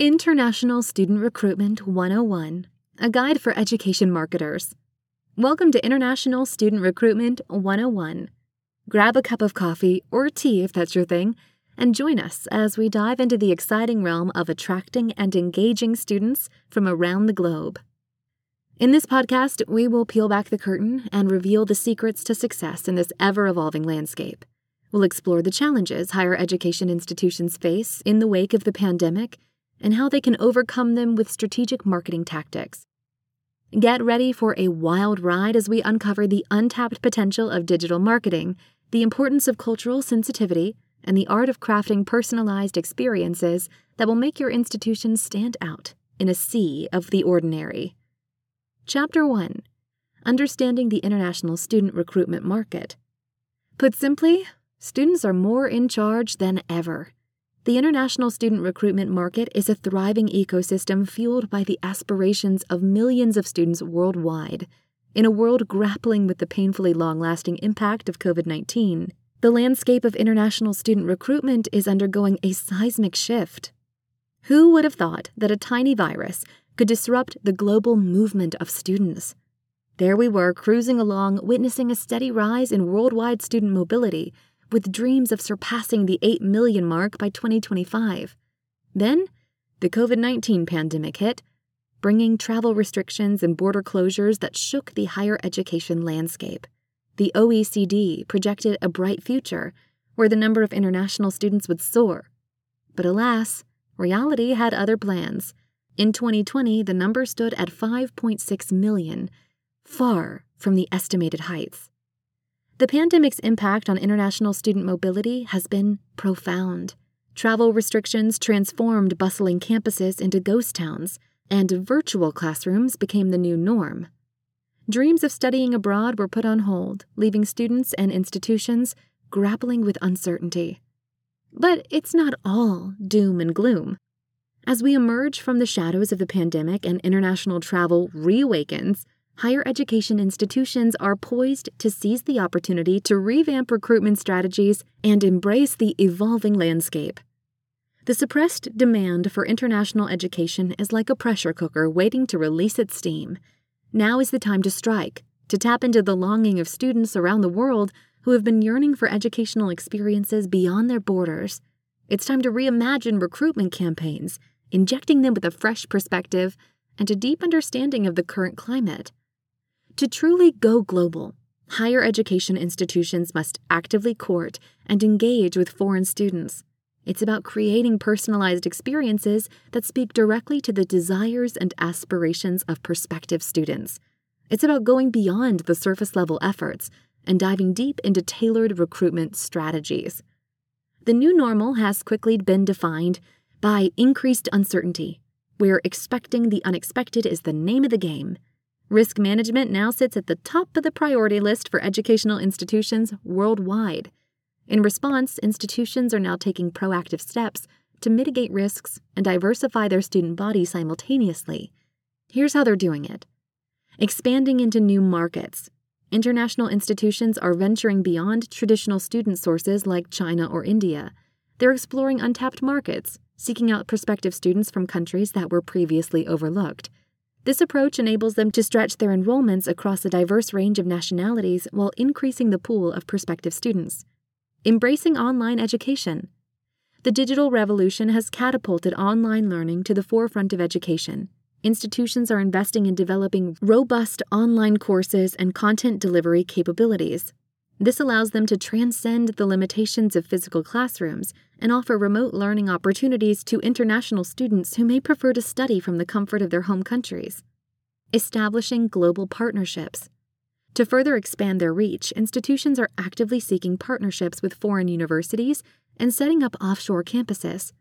International Student Recruitment 101, a guide for education marketers. Welcome to International Student Recruitment 101. Grab a cup of coffee or tea if that's your thing, and join us as we dive into the exciting realm of attracting and engaging students from around the globe. In this podcast, we will peel back the curtain and reveal the secrets to success in this ever evolving landscape. We'll explore the challenges higher education institutions face in the wake of the pandemic and how they can overcome them with strategic marketing tactics. Get ready for a wild ride as we uncover the untapped potential of digital marketing, the importance of cultural sensitivity, and the art of crafting personalized experiences that will make your institution stand out in a sea of the ordinary. Chapter 1 Understanding the International Student Recruitment Market. Put simply, students are more in charge than ever. The international student recruitment market is a thriving ecosystem fueled by the aspirations of millions of students worldwide. In a world grappling with the painfully long lasting impact of COVID 19, the landscape of international student recruitment is undergoing a seismic shift. Who would have thought that a tiny virus could disrupt the global movement of students? There we were, cruising along, witnessing a steady rise in worldwide student mobility with dreams of surpassing the 8 million mark by 2025. Then, the COVID 19 pandemic hit, bringing travel restrictions and border closures that shook the higher education landscape. The OECD projected a bright future where the number of international students would soar. But alas, reality had other plans. In 2020, the number stood at 5.6 million, far from the estimated heights. The pandemic's impact on international student mobility has been profound. Travel restrictions transformed bustling campuses into ghost towns, and virtual classrooms became the new norm. Dreams of studying abroad were put on hold, leaving students and institutions grappling with uncertainty. But it's not all doom and gloom. As we emerge from the shadows of the pandemic and international travel reawakens, higher education institutions are poised to seize the opportunity to revamp recruitment strategies and embrace the evolving landscape. The suppressed demand for international education is like a pressure cooker waiting to release its steam. Now is the time to strike, to tap into the longing of students around the world who have been yearning for educational experiences beyond their borders. It's time to reimagine recruitment campaigns, injecting them with a fresh perspective and a deep understanding of the current climate. To truly go global, higher education institutions must actively court and engage with foreign students. It's about creating personalized experiences that speak directly to the desires and aspirations of prospective students. It's about going beyond the surface level efforts and diving deep into tailored recruitment strategies. The new normal has quickly been defined by increased uncertainty, where expecting the unexpected is the name of the game. Risk management now sits at the top of the priority list for educational institutions worldwide. In response, institutions are now taking proactive steps to mitigate risks and diversify their student body simultaneously. Here's how they're doing it expanding into new markets. International institutions are venturing beyond traditional student sources like China or India. They're exploring untapped markets, seeking out prospective students from countries that were previously overlooked. This approach enables them to stretch their enrollments across a diverse range of nationalities while increasing the pool of prospective students. Embracing online education. The digital revolution has catapulted online learning to the forefront of education. Institutions are investing in developing robust online courses and content delivery capabilities. This allows them to transcend the limitations of physical classrooms and offer remote learning opportunities to international students who may prefer to study from the comfort of their home countries. Establishing global partnerships. To further expand their reach, institutions are actively seeking partnerships with foreign universities and setting up offshore campuses.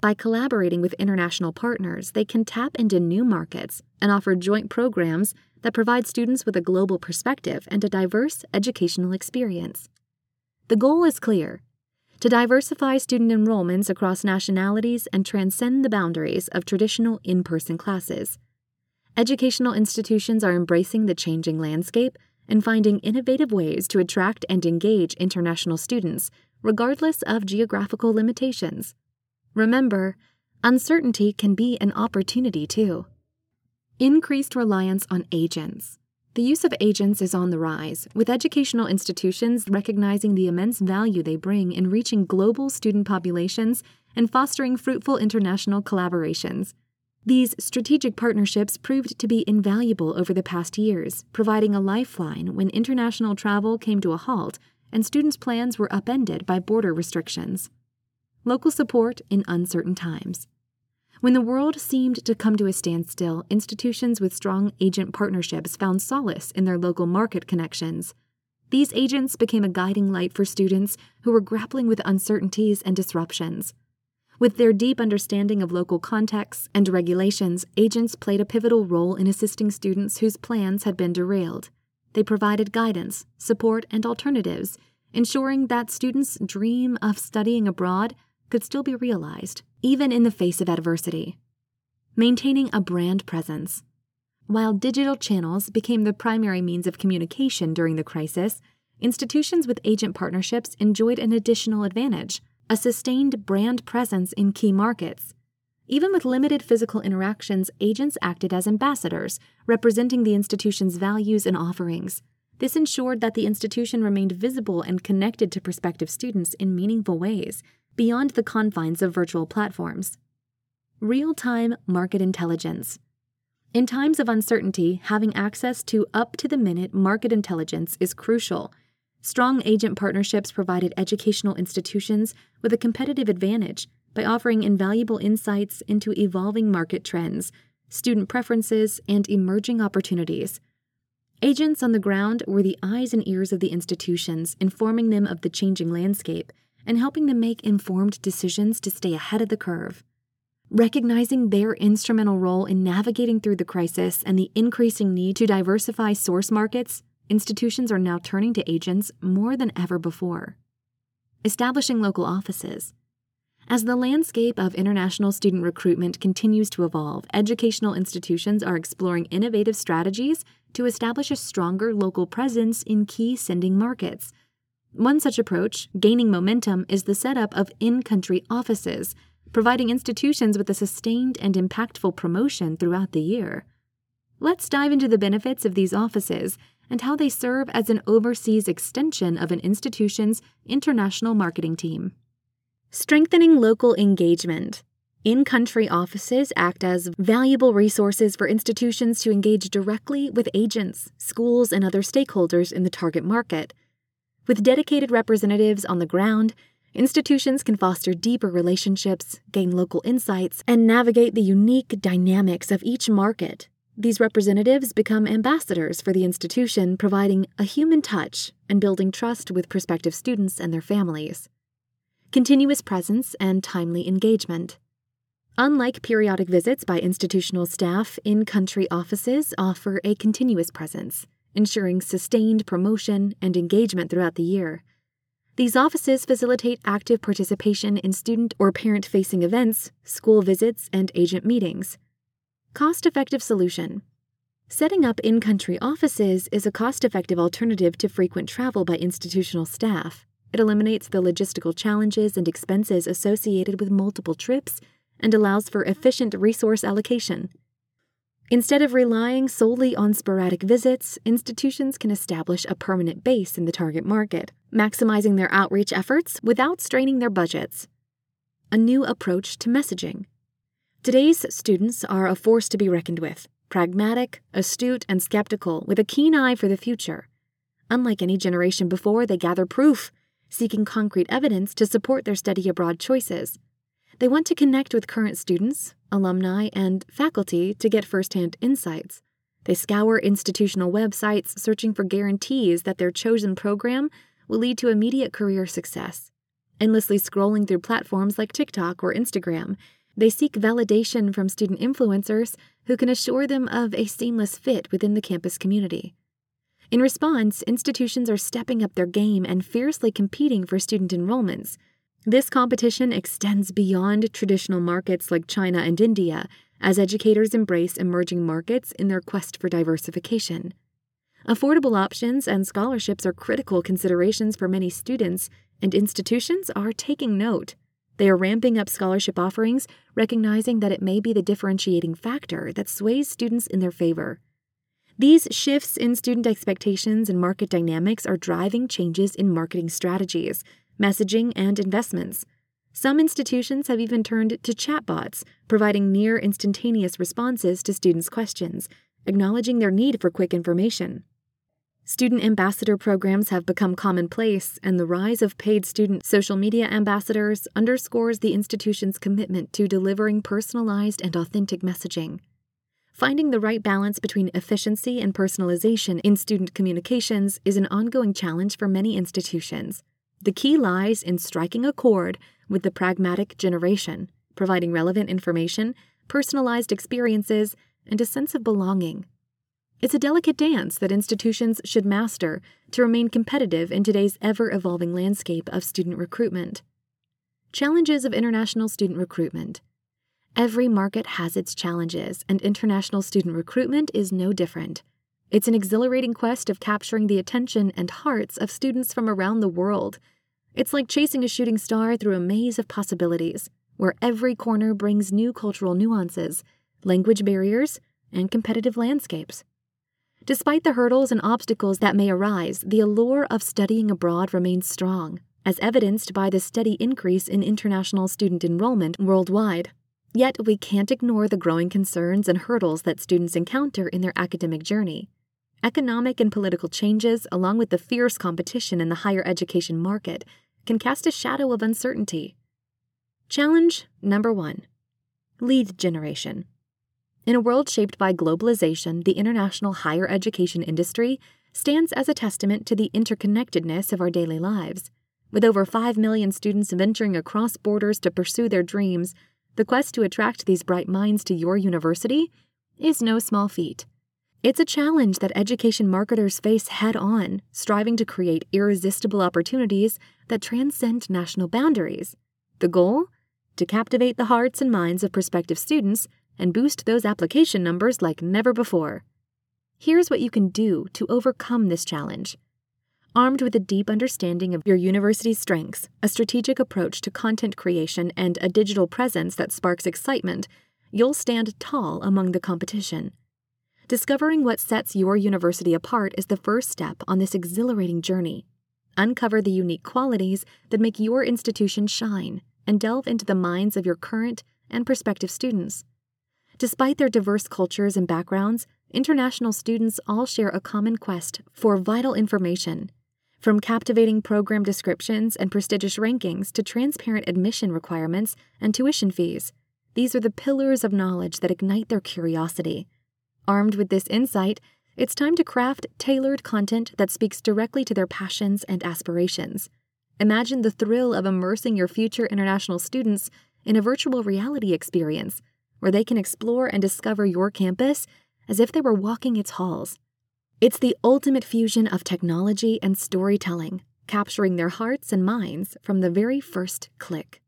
By collaborating with international partners, they can tap into new markets and offer joint programs that provide students with a global perspective and a diverse educational experience. The goal is clear to diversify student enrollments across nationalities and transcend the boundaries of traditional in person classes. Educational institutions are embracing the changing landscape and finding innovative ways to attract and engage international students, regardless of geographical limitations. Remember, uncertainty can be an opportunity too. Increased reliance on agents. The use of agents is on the rise, with educational institutions recognizing the immense value they bring in reaching global student populations and fostering fruitful international collaborations. These strategic partnerships proved to be invaluable over the past years, providing a lifeline when international travel came to a halt and students' plans were upended by border restrictions. Local support in uncertain times. When the world seemed to come to a standstill, institutions with strong agent partnerships found solace in their local market connections. These agents became a guiding light for students who were grappling with uncertainties and disruptions. With their deep understanding of local contexts and regulations, agents played a pivotal role in assisting students whose plans had been derailed. They provided guidance, support, and alternatives, ensuring that students' dream of studying abroad could still be realized, even in the face of adversity. Maintaining a brand presence. While digital channels became the primary means of communication during the crisis, institutions with agent partnerships enjoyed an additional advantage a sustained brand presence in key markets. Even with limited physical interactions, agents acted as ambassadors, representing the institution's values and offerings. This ensured that the institution remained visible and connected to prospective students in meaningful ways, beyond the confines of virtual platforms. Real time market intelligence. In times of uncertainty, having access to up to the minute market intelligence is crucial. Strong agent partnerships provided educational institutions with a competitive advantage by offering invaluable insights into evolving market trends, student preferences, and emerging opportunities. Agents on the ground were the eyes and ears of the institutions, informing them of the changing landscape and helping them make informed decisions to stay ahead of the curve. Recognizing their instrumental role in navigating through the crisis and the increasing need to diversify source markets, institutions are now turning to agents more than ever before. Establishing local offices. As the landscape of international student recruitment continues to evolve, educational institutions are exploring innovative strategies to establish a stronger local presence in key sending markets one such approach, gaining momentum, is the setup of in country offices, providing institutions with a sustained and impactful promotion throughout the year. Let's dive into the benefits of these offices and how they serve as an overseas extension of an institution's international marketing team. Strengthening local engagement. In country offices act as valuable resources for institutions to engage directly with agents, schools, and other stakeholders in the target market with dedicated representatives on the ground, institutions can foster deeper relationships, gain local insights, and navigate the unique dynamics of each market. These representatives become ambassadors for the institution, providing a human touch and building trust with prospective students and their families. Continuous presence and timely engagement. Unlike periodic visits by institutional staff, in country offices offer a continuous presence ensuring sustained promotion and engagement throughout the year. These offices facilitate active participation in student or parent facing events, school visits, and agent meetings. Cost effective solution Setting up in country offices is a cost effective alternative to frequent travel by institutional staff. It eliminates the logistical challenges and expenses associated with multiple trips and allows for efficient resource allocation. Instead of relying solely on sporadic visits, institutions can establish a permanent base in the target market, maximizing their outreach efforts without straining their budgets. A new approach to messaging. Today's students are a force to be reckoned with, pragmatic, astute, and skeptical, with a keen eye for the future. Unlike any generation before, they gather proof, seeking concrete evidence to support their study abroad choices. They want to connect with current students, alumni, and faculty to get firsthand insights. They scour institutional websites searching for guarantees that their chosen program will lead to immediate career success. Endlessly scrolling through platforms like TikTok or Instagram, they seek validation from student influencers who can assure them of a seamless fit within the campus community. In response, institutions are stepping up their game and fiercely competing for student enrollments this competition extends beyond traditional markets like China and India as educators embrace emerging markets in their quest for diversification. Affordable options and scholarships are critical considerations for many students, and institutions are taking note. They are ramping up scholarship offerings, recognizing that it may be the differentiating factor that sways students in their favor. These shifts in student expectations and market dynamics are driving changes in marketing strategies, messaging, and investments. Some institutions have even turned to chatbots, providing near instantaneous responses to students' questions, acknowledging their need for quick information. Student ambassador programs have become commonplace, and the rise of paid student social media ambassadors underscores the institution's commitment to delivering personalized and authentic messaging. Finding the right balance between efficiency and personalization in student communications is an ongoing challenge for many institutions. The key lies in striking a chord with the pragmatic generation, providing relevant information, personalized experiences, and a sense of belonging. It's a delicate dance that institutions should master to remain competitive in today's ever evolving landscape of student recruitment. Challenges of international student recruitment. Every market has its challenges, and international student recruitment is no different. It's an exhilarating quest of capturing the attention and hearts of students from around the world. It's like chasing a shooting star through a maze of possibilities, where every corner brings new cultural nuances, language barriers, and competitive landscapes. Despite the hurdles and obstacles that may arise, the allure of studying abroad remains strong, as evidenced by the steady increase in international student enrollment worldwide. Yet, we can't ignore the growing concerns and hurdles that students encounter in their academic journey. Economic and political changes, along with the fierce competition in the higher education market, can cast a shadow of uncertainty. Challenge number one Lead generation. In a world shaped by globalization, the international higher education industry stands as a testament to the interconnectedness of our daily lives. With over 5 million students venturing across borders to pursue their dreams, the quest to attract these bright minds to your university is no small feat. It's a challenge that education marketers face head on, striving to create irresistible opportunities that transcend national boundaries. The goal? To captivate the hearts and minds of prospective students and boost those application numbers like never before. Here's what you can do to overcome this challenge. Armed with a deep understanding of your university's strengths, a strategic approach to content creation, and a digital presence that sparks excitement, you'll stand tall among the competition. Discovering what sets your university apart is the first step on this exhilarating journey. Uncover the unique qualities that make your institution shine and delve into the minds of your current and prospective students. Despite their diverse cultures and backgrounds, international students all share a common quest for vital information. From captivating program descriptions and prestigious rankings to transparent admission requirements and tuition fees, these are the pillars of knowledge that ignite their curiosity. Armed with this insight, it's time to craft tailored content that speaks directly to their passions and aspirations. Imagine the thrill of immersing your future international students in a virtual reality experience where they can explore and discover your campus as if they were walking its halls. It's the ultimate fusion of technology and storytelling, capturing their hearts and minds from the very first click.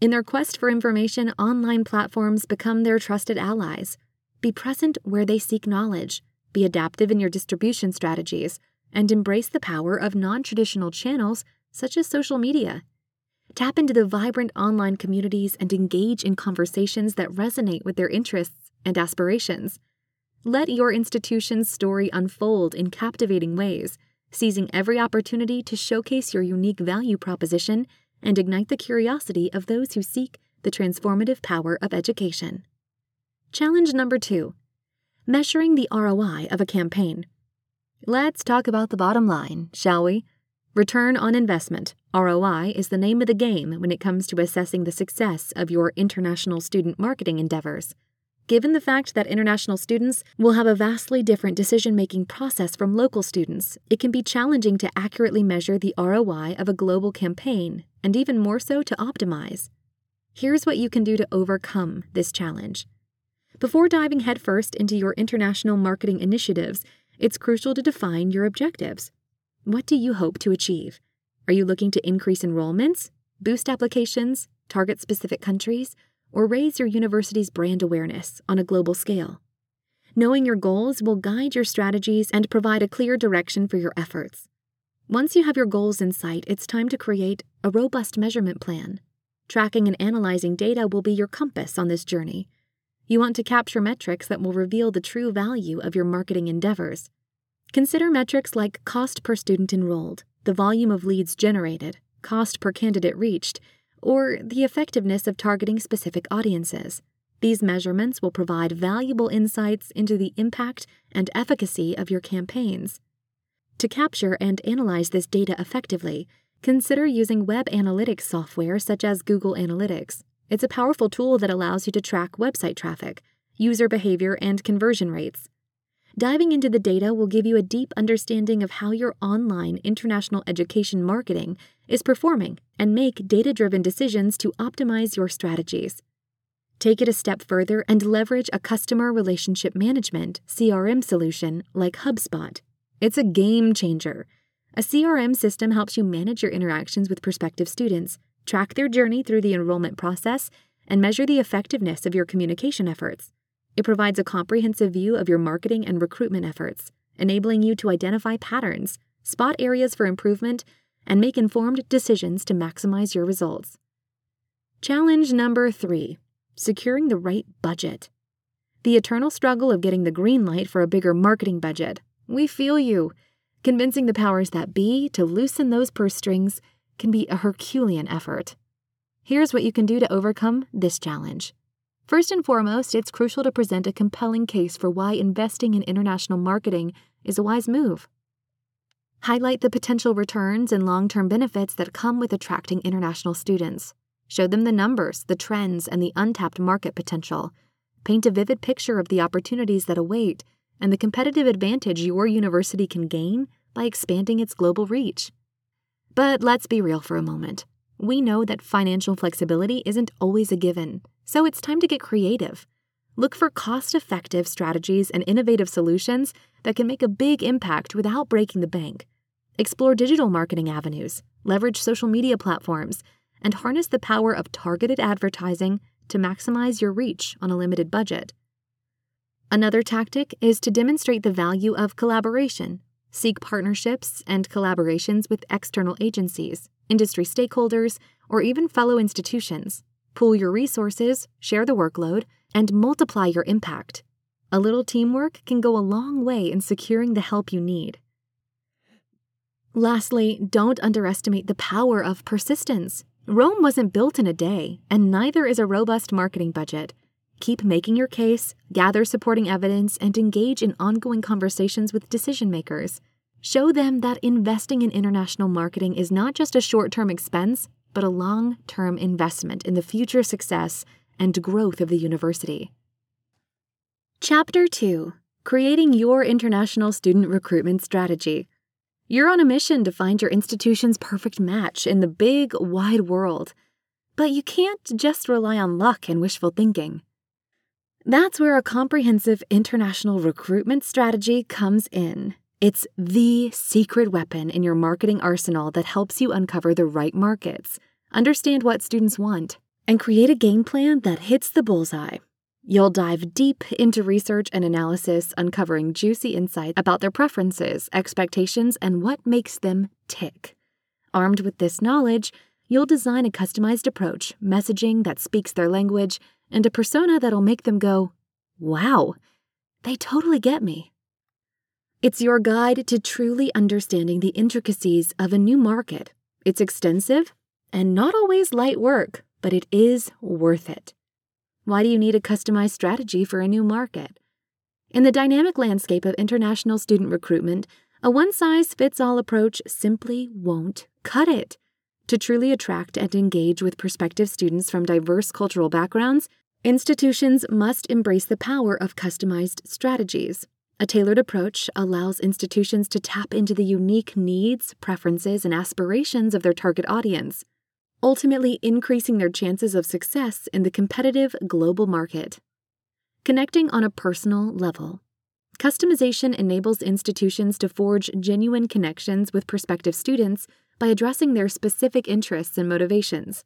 In their quest for information, online platforms become their trusted allies. Be present where they seek knowledge, be adaptive in your distribution strategies, and embrace the power of non traditional channels such as social media Tap into the vibrant online communities and engage in conversations that resonate with their interests and aspirations. Let your institution's story unfold in captivating ways, seizing every opportunity to showcase your unique value proposition and ignite the curiosity of those who seek the transformative power of education. Challenge number two measuring the ROI of a campaign. Let's talk about the bottom line, shall we? Return on investment, ROI, is the name of the game when it comes to assessing the success of your international student marketing endeavors. Given the fact that international students will have a vastly different decision making process from local students, it can be challenging to accurately measure the ROI of a global campaign, and even more so to optimize. Here's what you can do to overcome this challenge. Before diving headfirst into your international marketing initiatives, it's crucial to define your objectives. What do you hope to achieve? Are you looking to increase enrollments, boost applications, target specific countries, or raise your university's brand awareness on a global scale? Knowing your goals will guide your strategies and provide a clear direction for your efforts. Once you have your goals in sight, it's time to create a robust measurement plan. Tracking and analyzing data will be your compass on this journey. You want to capture metrics that will reveal the true value of your marketing endeavors. Consider metrics like cost per student enrolled, the volume of leads generated, cost per candidate reached, or the effectiveness of targeting specific audiences. These measurements will provide valuable insights into the impact and efficacy of your campaigns. To capture and analyze this data effectively, Consider using web analytics software such as Google Analytics. It's a powerful tool that allows you to track website traffic, user behavior, and conversion rates. Diving into the data will give you a deep understanding of how your online international education marketing is performing and make data driven decisions to optimize your strategies. Take it a step further and leverage a customer relationship management CRM solution like HubSpot. It's a game changer a CRM system helps you manage your interactions with prospective students, track their journey through the enrollment process, and measure the effectiveness of your communication efforts. It provides a comprehensive view of your marketing and recruitment efforts, enabling you to identify patterns, spot areas for improvement, and make informed decisions to maximize your results. Challenge number three securing the right budget. The eternal struggle of getting the green light for a bigger marketing budget. We feel you. Convincing the powers that be to loosen those purse strings can be a Herculean effort. Here's what you can do to overcome this challenge. First and foremost, it's crucial to present a compelling case for why investing in international marketing is a wise move. Highlight the potential returns and long term benefits that come with attracting international students. Show them the numbers, the trends, and the untapped market potential. Paint a vivid picture of the opportunities that await and the competitive advantage your university can gain by expanding its global reach. But let's be real for a moment. We know that financial flexibility isn't always a given, so it's time to get creative. Look for cost effective strategies and innovative solutions that can make a big impact without breaking the bank. Explore digital marketing avenues, leverage social media platforms, and harness the power of targeted advertising to maximize your reach on a limited budget. Another tactic is to demonstrate the value of collaboration. Seek partnerships and collaborations with external agencies, industry stakeholders, or even fellow institutions. Pool your resources, share the workload, and multiply your impact. A little teamwork can go a long way in securing the help you need. Lastly, don't underestimate the power of persistence. Rome wasn't built in a day, and neither is a robust marketing budget. Keep making your case, gather supporting evidence, and engage in ongoing conversations with decision makers. Show them that investing in international marketing is not just a short term expense, but a long term investment in the future success and growth of the university. Chapter 2 Creating Your International Student Recruitment Strategy. You're on a mission to find your institution's perfect match in the big, wide world. But you can't just rely on luck and wishful thinking. That's where a comprehensive international recruitment strategy comes in. It's the secret weapon in your marketing arsenal that helps you uncover the right markets, understand what students want, and create a game plan that hits the bullseye. You'll dive deep into research and analysis, uncovering juicy insights about their preferences, expectations, and what makes them tick. Armed with this knowledge, you'll design a customized approach, messaging that speaks their language, and a persona that'll make them go, wow, they totally get me. It's your guide to truly understanding the intricacies of a new market. It's extensive and not always light work, but it is worth it. Why do you need a customized strategy for a new market? In the dynamic landscape of international student recruitment, a one size fits all approach simply won't cut it. To truly attract and engage with prospective students from diverse cultural backgrounds, institutions must embrace the power of customized strategies. A tailored approach allows institutions to tap into the unique needs, preferences, and aspirations of their target audience, ultimately increasing their chances of success in the competitive global market. Connecting on a personal level. Customization enables institutions to forge genuine connections with prospective students by addressing their specific interests and motivations.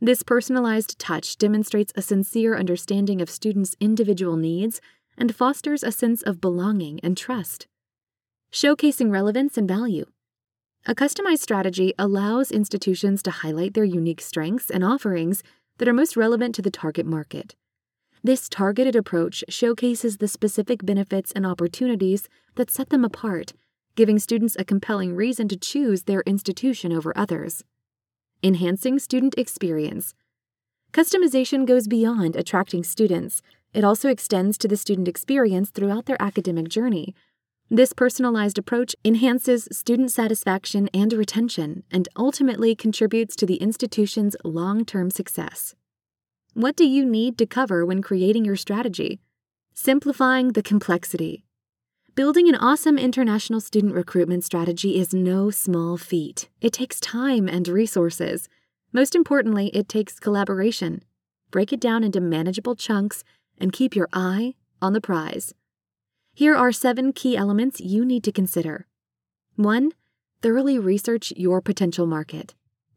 This personalized touch demonstrates a sincere understanding of students' individual needs and fosters a sense of belonging and trust. Showcasing relevance and value. A customized strategy allows institutions to highlight their unique strengths and offerings that are most relevant to the target market. This targeted approach showcases the specific benefits and opportunities that set them apart, giving students a compelling reason to choose their institution over others. Enhancing student experience. Customization goes beyond attracting students, it also extends to the student experience throughout their academic journey this personalized approach enhances student satisfaction and retention and ultimately contributes to the institution's long term success. What do you need to cover when creating your strategy? Simplifying the complexity. Building an awesome international student recruitment strategy is no small feat. It takes time and resources. Most importantly, it takes collaboration. Break it down into manageable chunks and keep your eye on the prize. Here are seven key elements you need to consider. 1. Thoroughly research your potential market.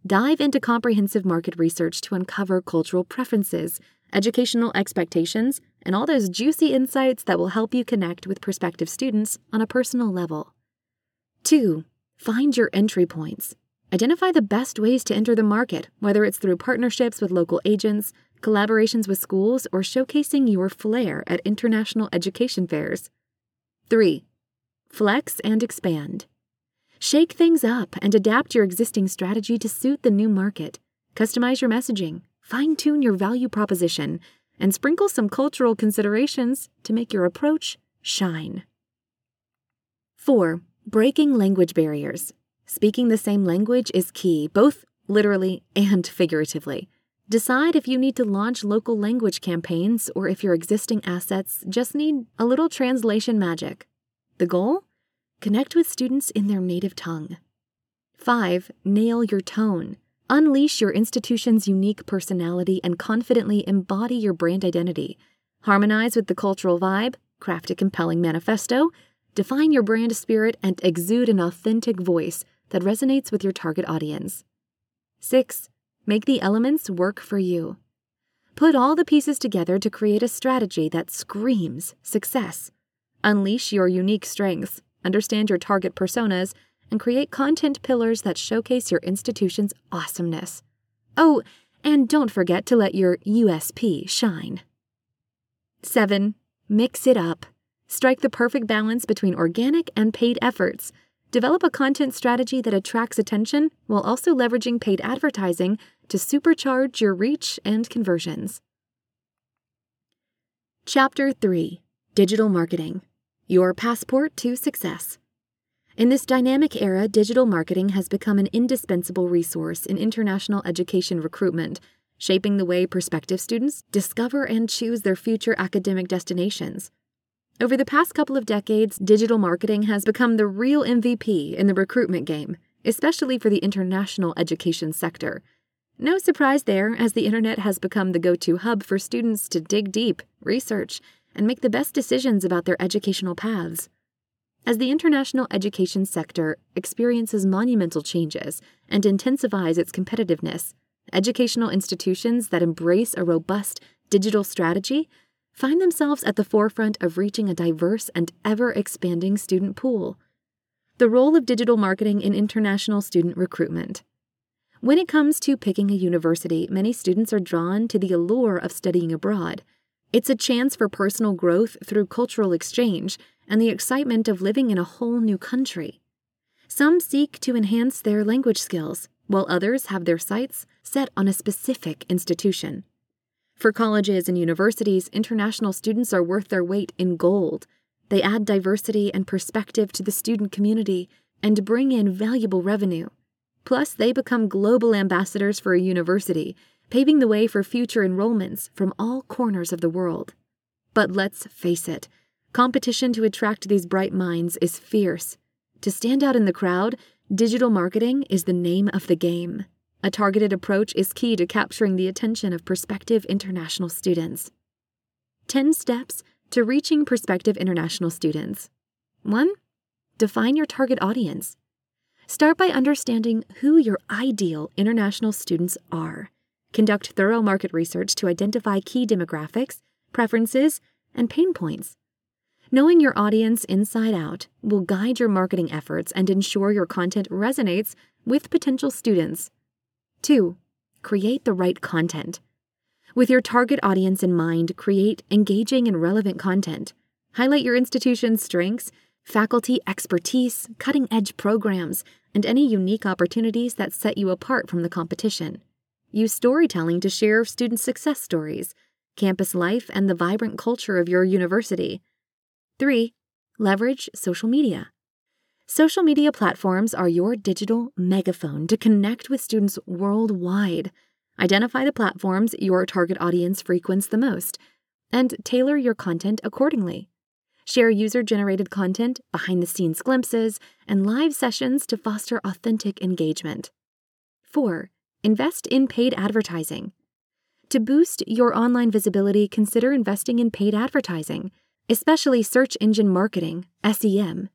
Dive into comprehensive market research to uncover cultural preferences, educational expectations, and all those juicy insights that will help you connect with prospective students on a personal level. 2. Find your entry points. Identify the best ways to enter the market, whether it's through partnerships with local agents, collaborations with schools, or showcasing your flair at international education fairs. 3. Flex and expand. Shake things up and adapt your existing strategy to suit the new market. Customize your messaging, fine tune your value proposition, and sprinkle some cultural considerations to make your approach shine. 4. Breaking language barriers. Speaking the same language is key, both literally and figuratively. Decide if you need to launch local language campaigns or if your existing assets just need a little translation magic. The goal? Connect with students in their native tongue. 5. Nail your tone. Unleash your institution's unique personality and confidently embody your brand identity. Harmonize with the cultural vibe, craft a compelling manifesto, define your brand spirit, and exude an authentic voice that resonates with your target audience. 6. Make the elements work for you. Put all the pieces together to create a strategy that screams success. Unleash your unique strengths, understand your target personas, and create content pillars that showcase your institution's awesomeness. Oh, and don't forget to let your USP shine. 7. Mix it up. Strike the perfect balance between organic and paid efforts. Develop a content strategy that attracts attention while also leveraging paid advertising to supercharge your reach and conversions. Chapter 3 Digital Marketing Your Passport to Success. In this dynamic era, digital marketing has become an indispensable resource in international education recruitment, shaping the way prospective students discover and choose their future academic destinations. Over the past couple of decades, digital marketing has become the real MVP in the recruitment game, especially for the international education sector. No surprise there, as the internet has become the go to hub for students to dig deep, research, and make the best decisions about their educational paths. As the international education sector experiences monumental changes and intensifies its competitiveness, educational institutions that embrace a robust digital strategy find themselves at the forefront of reaching a diverse and ever expanding student pool. The role of digital marketing in international student recruitment. When it comes to picking a university, many students are drawn to the allure of studying abroad. It's a chance for personal growth through cultural exchange and the excitement of living in a whole new country. Some seek to enhance their language skills, while others have their sights set on a specific institution. For colleges and universities, international students are worth their weight in gold. They add diversity and perspective to the student community and bring in valuable revenue. Plus, they become global ambassadors for a university, paving the way for future enrollments from all corners of the world. But let's face it, competition to attract these bright minds is fierce. To stand out in the crowd, digital marketing is the name of the game. A targeted approach is key to capturing the attention of prospective international students. 10 steps to reaching prospective international students. 1. Define your target audience. Start by understanding who your ideal international students are. Conduct thorough market research to identify key demographics, preferences, and pain points. Knowing your audience inside out will guide your marketing efforts and ensure your content resonates with potential students. 2. Create the right content. With your target audience in mind, create engaging and relevant content. Highlight your institution's strengths, faculty expertise, cutting edge programs, and any unique opportunities that set you apart from the competition. Use storytelling to share student success stories, campus life, and the vibrant culture of your university. 3. Leverage social media. Social media platforms are your digital megaphone to connect with students worldwide. Identify the platforms your target audience frequents the most and tailor your content accordingly. Share user generated content, behind the scenes glimpses, and live sessions to foster authentic engagement. 4. Invest in paid advertising. To boost your online visibility, consider investing in paid advertising, especially search engine marketing, SEM.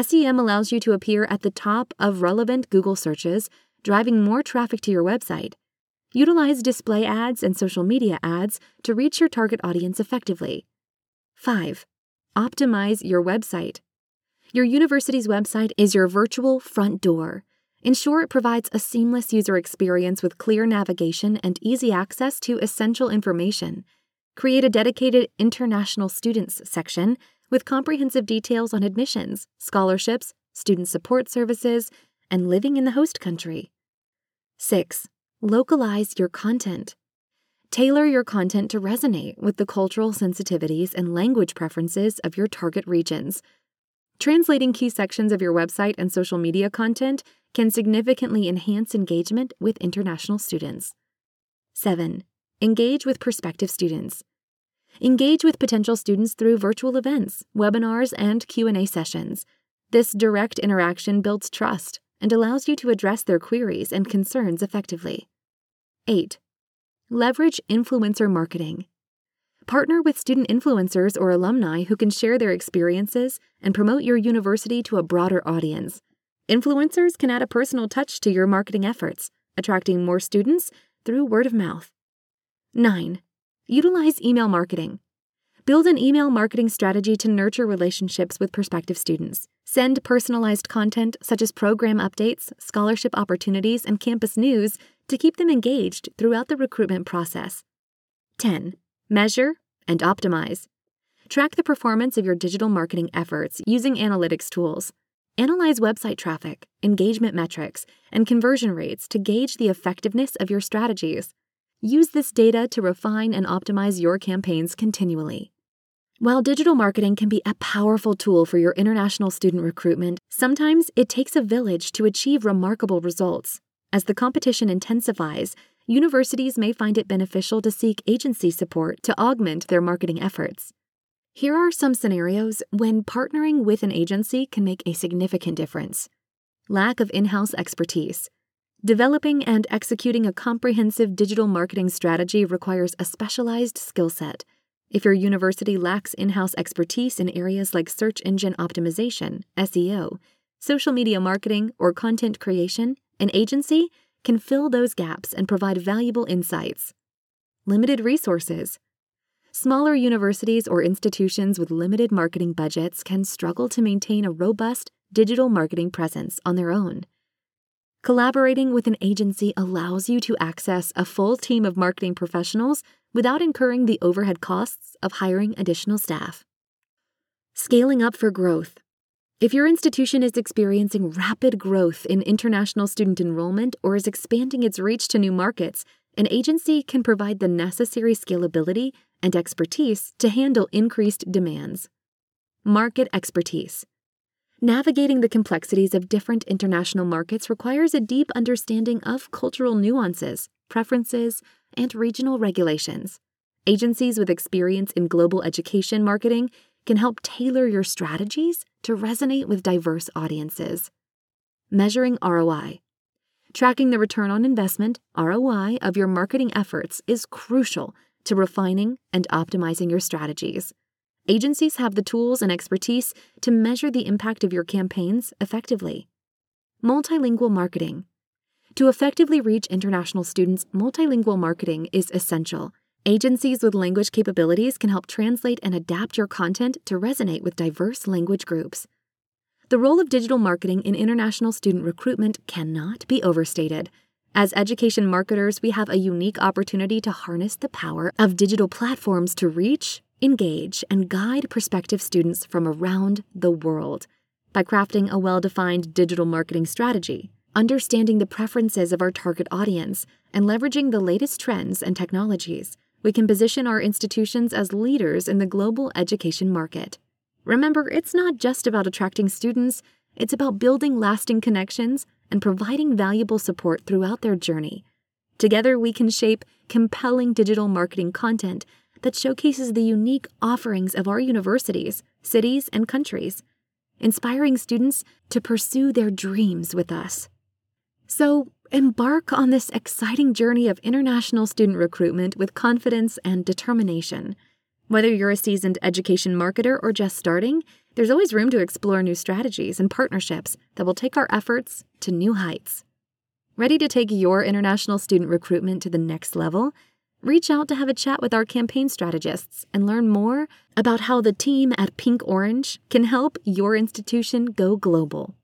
SEM allows you to appear at the top of relevant Google searches, driving more traffic to your website. Utilize display ads and social media ads to reach your target audience effectively. 5. Optimize your website. Your university's website is your virtual front door. Ensure it provides a seamless user experience with clear navigation and easy access to essential information. Create a dedicated International Students section with comprehensive details on admissions, scholarships, student support services, and living in the host country. 6. Localize your content. Tailor your content to resonate with the cultural sensitivities and language preferences of your target regions. Translating key sections of your website and social media content can significantly enhance engagement with international students. 7. Engage with prospective students. Engage with potential students through virtual events, webinars, and Q&A sessions. This direct interaction builds trust and allows you to address their queries and concerns effectively. 8. Leverage influencer marketing. Partner with student influencers or alumni who can share their experiences and promote your university to a broader audience. Influencers can add a personal touch to your marketing efforts, attracting more students through word of mouth. 9. Utilize email marketing. Build an email marketing strategy to nurture relationships with prospective students. Send personalized content such as program updates, scholarship opportunities, and campus news to keep them engaged throughout the recruitment process. 10. Measure and optimize. Track the performance of your digital marketing efforts using analytics tools. Analyze website traffic, engagement metrics, and conversion rates to gauge the effectiveness of your strategies. Use this data to refine and optimize your campaigns continually. While digital marketing can be a powerful tool for your international student recruitment, sometimes it takes a village to achieve remarkable results. As the competition intensifies, universities may find it beneficial to seek agency support to augment their marketing efforts. Here are some scenarios when partnering with an agency can make a significant difference lack of in house expertise. Developing and executing a comprehensive digital marketing strategy requires a specialized skill set. If your university lacks in house expertise in areas like search engine optimization, SEO, social media marketing, or content creation, an agency can fill those gaps and provide valuable insights. Limited resources. Smaller universities or institutions with limited marketing budgets can struggle to maintain a robust digital marketing presence on their own. Collaborating with an agency allows you to access a full team of marketing professionals without incurring the overhead costs of hiring additional staff. Scaling up for growth. If your institution is experiencing rapid growth in international student enrollment or is expanding its reach to new markets, an agency can provide the necessary scalability and expertise to handle increased demands. Market expertise. Navigating the complexities of different international markets requires a deep understanding of cultural nuances, preferences, and regional regulations. Agencies with experience in global education marketing can help tailor your strategies to resonate with diverse audiences. Measuring ROI. Tracking the return on investment, ROI, of your marketing efforts is crucial to refining and optimizing your strategies. Agencies have the tools and expertise to measure the impact of your campaigns effectively. Multilingual marketing. To effectively reach international students, multilingual marketing is essential. Agencies with language capabilities can help translate and adapt your content to resonate with diverse language groups. The role of digital marketing in international student recruitment cannot be overstated. As education marketers, we have a unique opportunity to harness the power of digital platforms to reach, engage, and guide prospective students from around the world. By crafting a well defined digital marketing strategy, understanding the preferences of our target audience, and leveraging the latest trends and technologies, we can position our institutions as leaders in the global education market. Remember, it's not just about attracting students, it's about building lasting connections and providing valuable support throughout their journey. Together, we can shape compelling digital marketing content that showcases the unique offerings of our universities, cities, and countries, inspiring students to pursue their dreams with us. So, embark on this exciting journey of international student recruitment with confidence and determination. Whether you're a seasoned education marketer or just starting, there's always room to explore new strategies and partnerships that will take our efforts to new heights. Ready to take your international student recruitment to the next level? Reach out to have a chat with our campaign strategists and learn more about how the team at Pink Orange can help your institution go global.